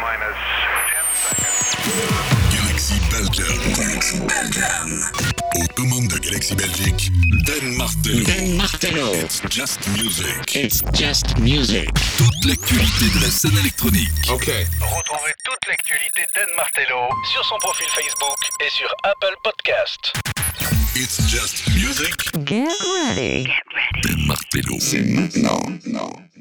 minus 10 seconds. Galaxy Belgium. Galaxy Belgium. Aux commandes de Galaxy Belgique, Dan Martello. Dan Martello. It's just music. It's just music. Toute l'actualité de la scène électronique. Okay. Retrouvez toute l'actualité d'Ed Martello sur son profil Facebook et sur Apple Podcast. It's just music. Get ready. Dan Martello. C'est maintenant. just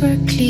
were clearly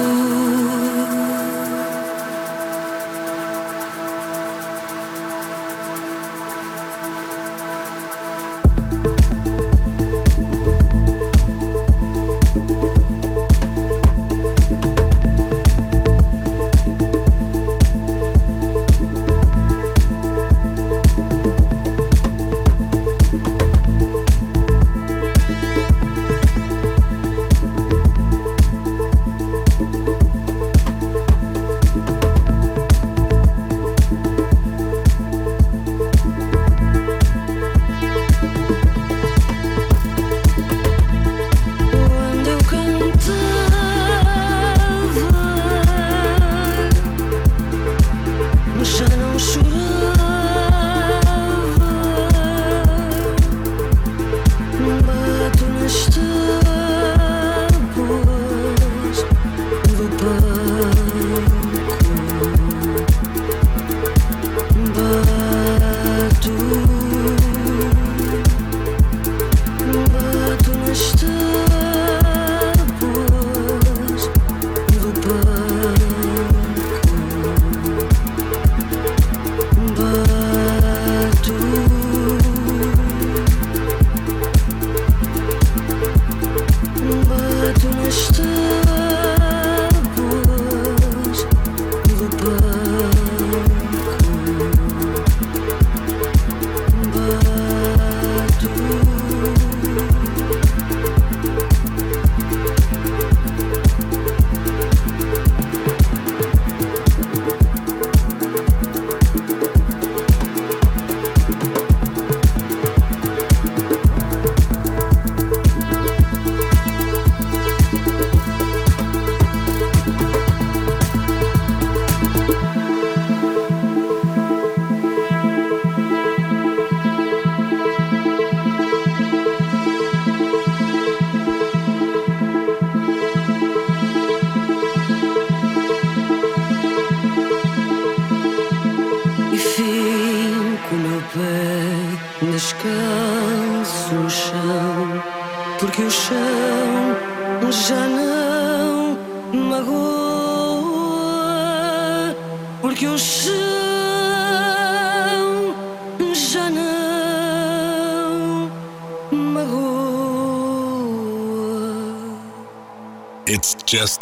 just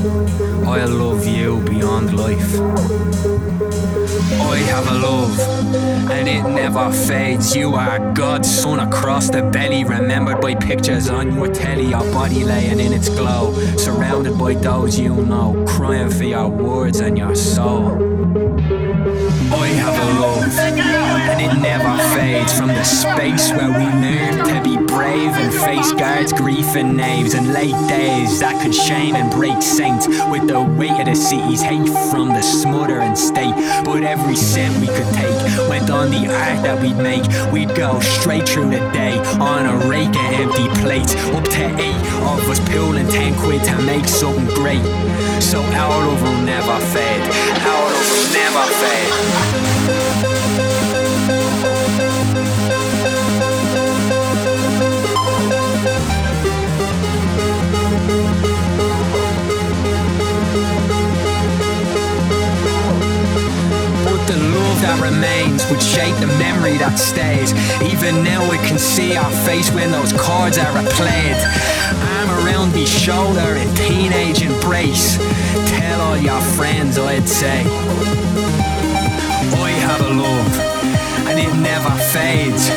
twice. I love you beyond life. I have a love, and it never fades. You are God's son across the belly, remembered by pictures on your telly, your body laying in its glow, surrounded by those you know, crying for your words and your soul. I have a love, and it never fades from the space where we learn to be brave and face guards, grief and knaves, and late days that could shame and break saints with the weight of the city's hate from the smothering state. But every cent we could take went on the art that we'd make. We'd go straight through the day on a rake of empty plates, up to eight of us pulling ten quid to make something great. So our love will never fade. Our love will never fade. Stays. Even now we can see our face when those chords are replayed. Arm around me shoulder in teenage embrace. Tell all your friends I'd say. I have a love, and it never fades.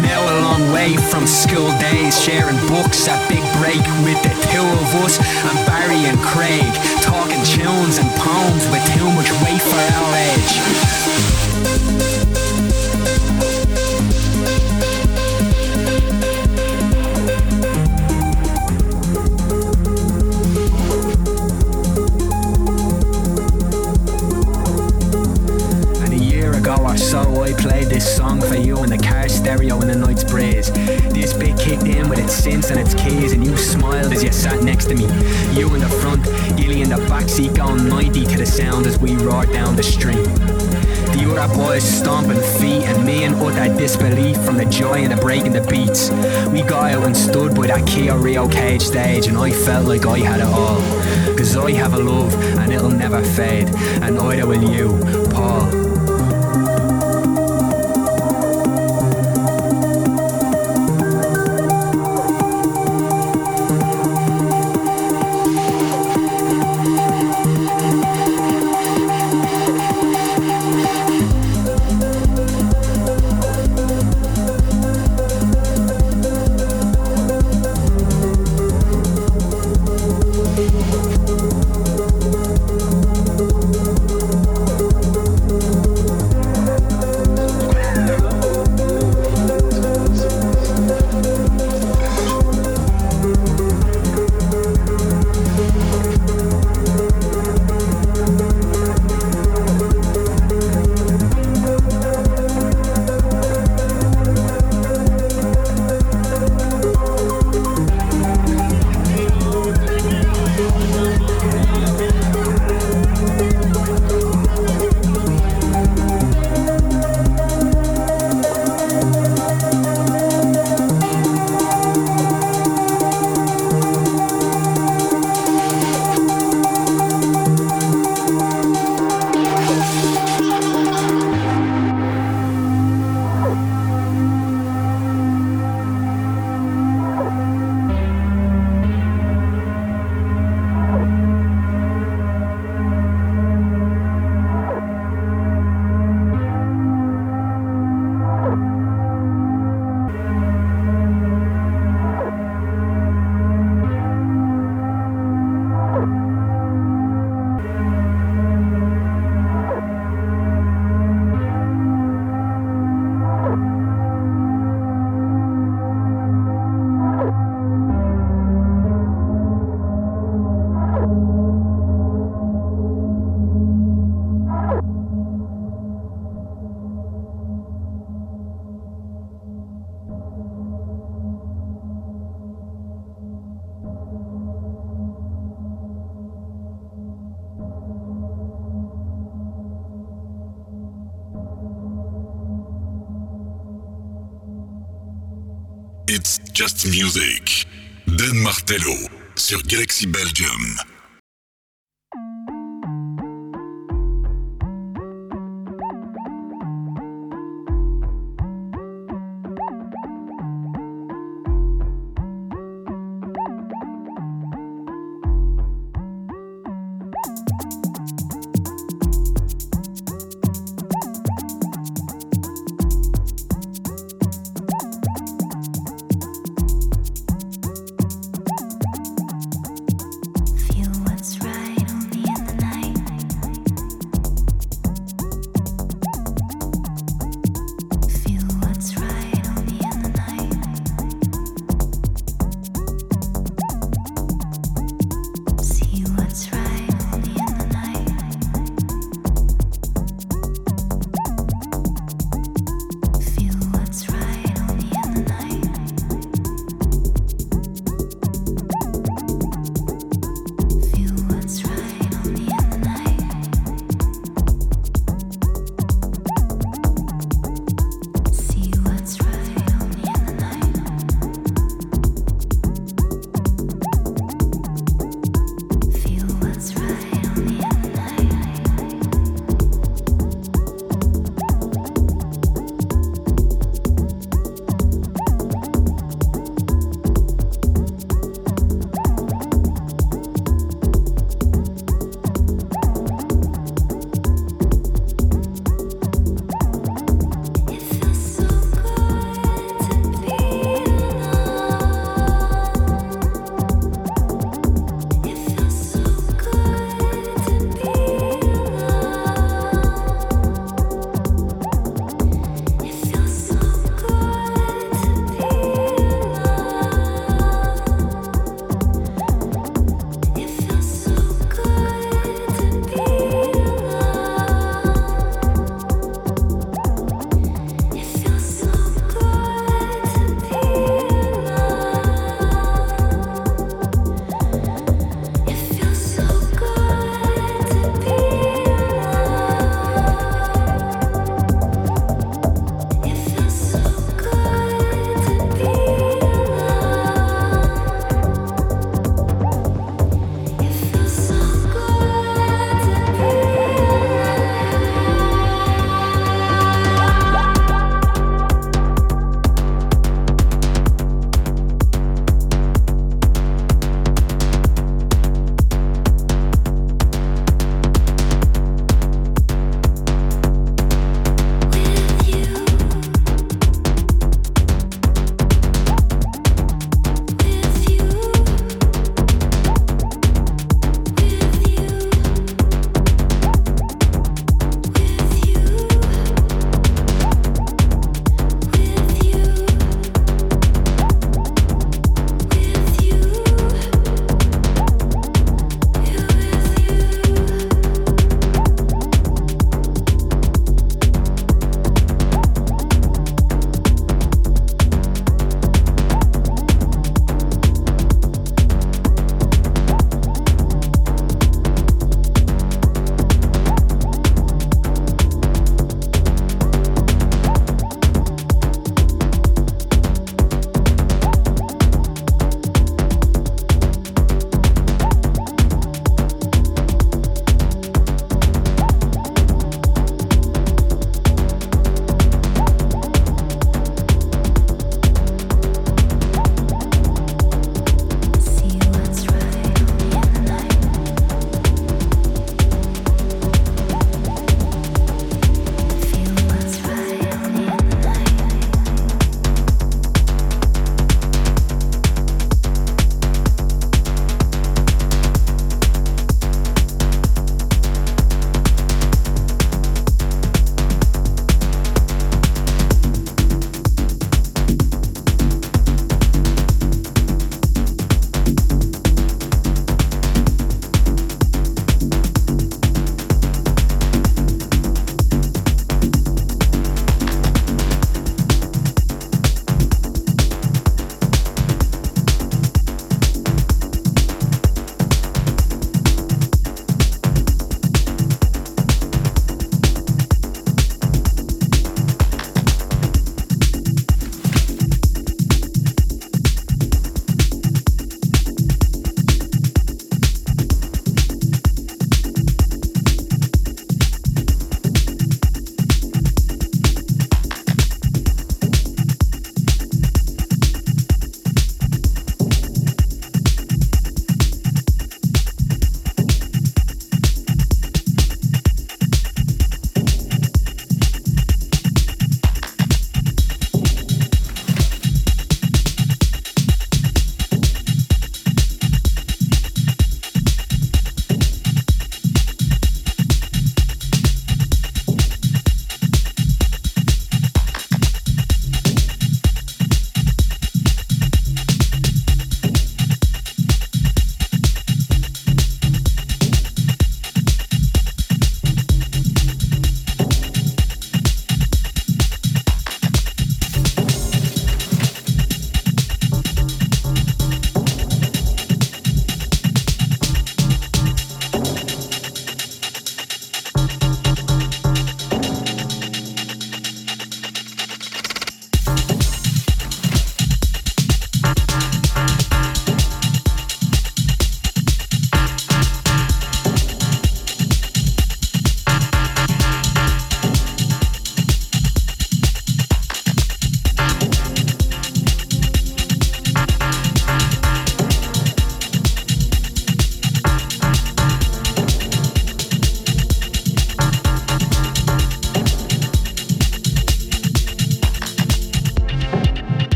Now a long way from school days, sharing books at Big Break with the two of us and Barry and Craig, talking tunes and poems with too much weight for our age. The stomping feet, and me in utter disbelief from the joy and the break breaking the beats. We got out and stood by that Kia Rio cage stage, and I felt like I had it all. Cause I have a love, and it'll never fade, and neither will you, Paul. It's Just Music. Dan Martello sur Galaxy Belgium.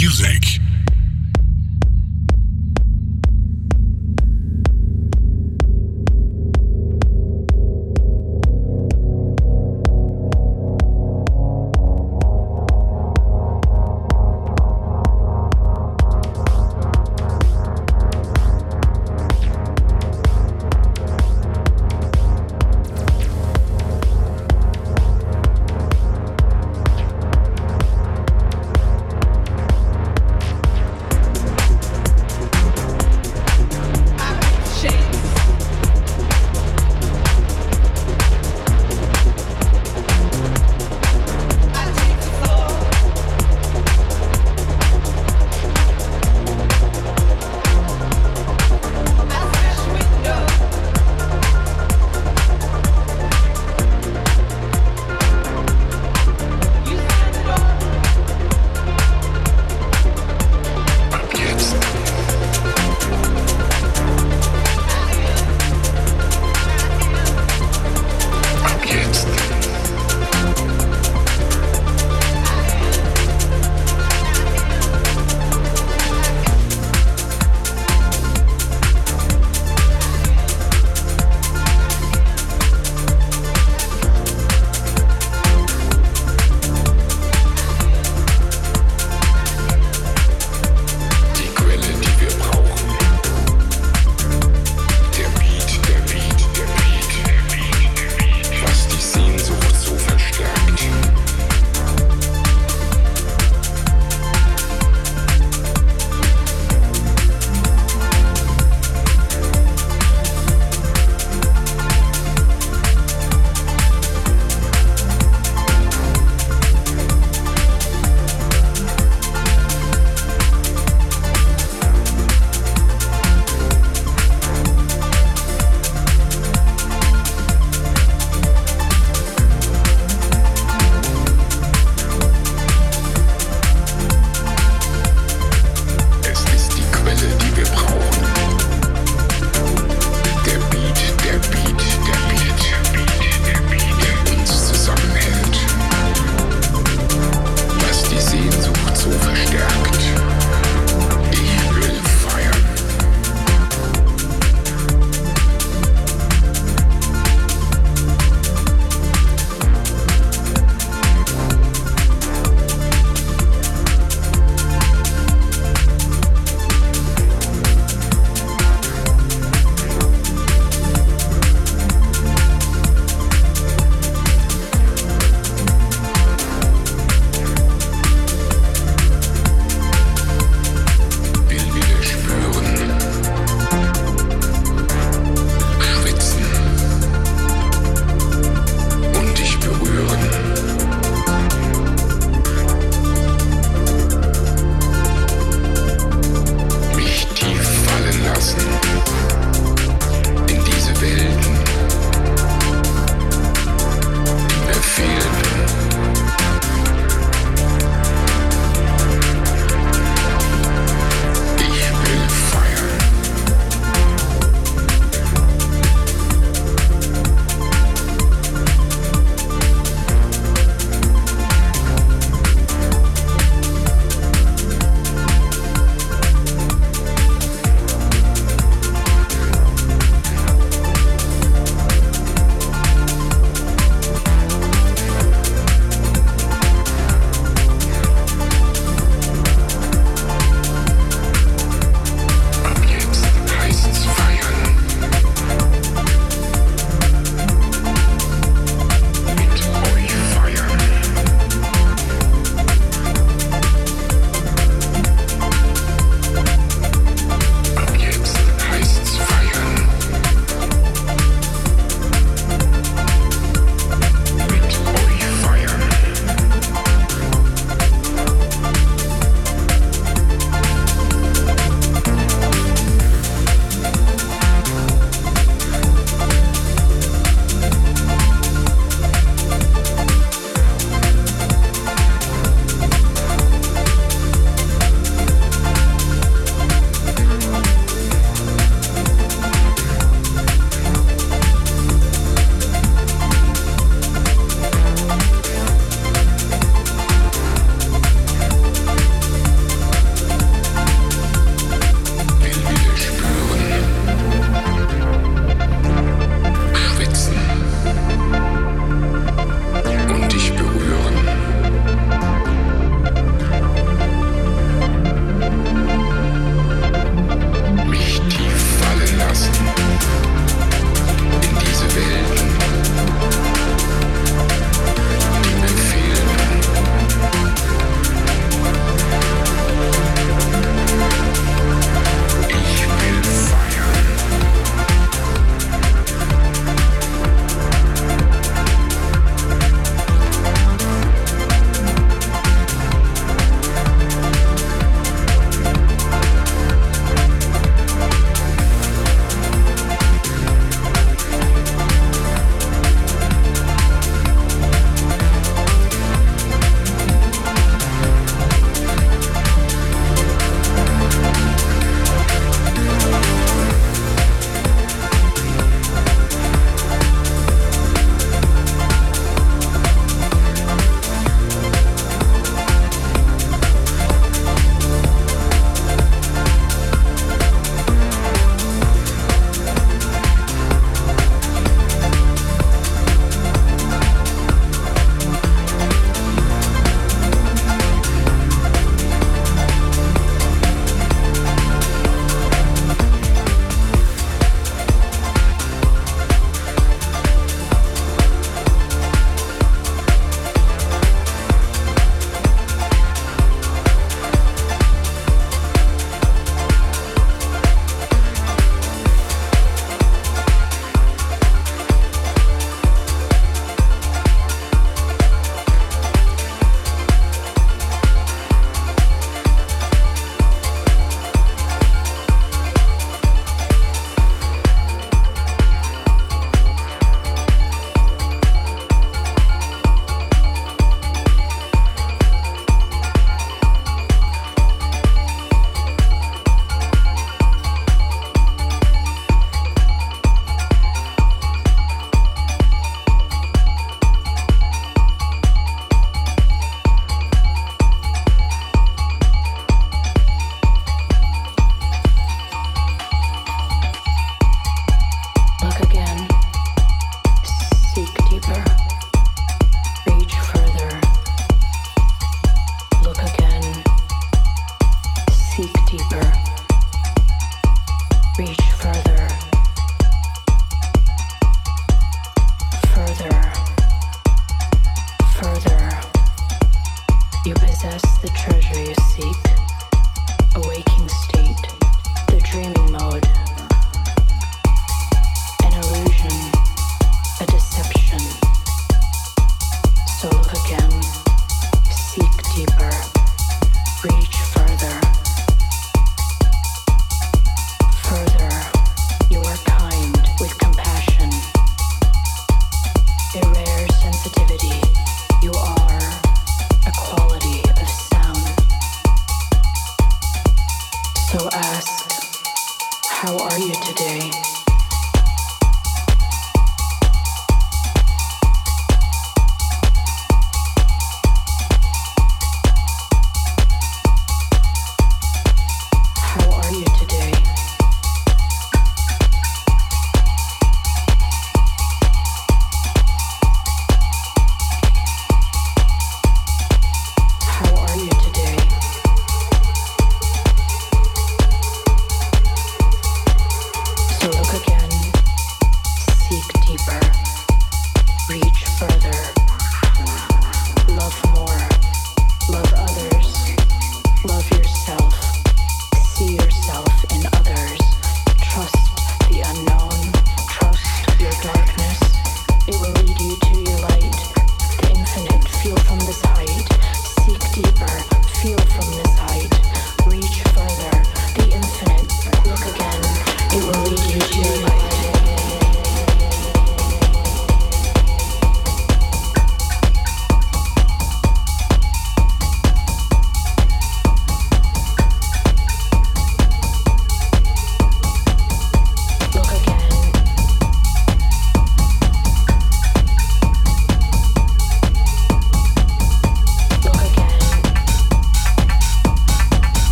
Music.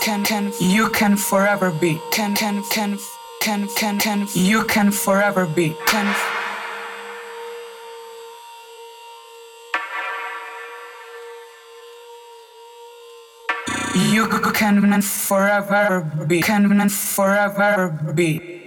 Can can. You can forever be. Can can can can can can. You can forever be. Can. You can forever be. Can forever be.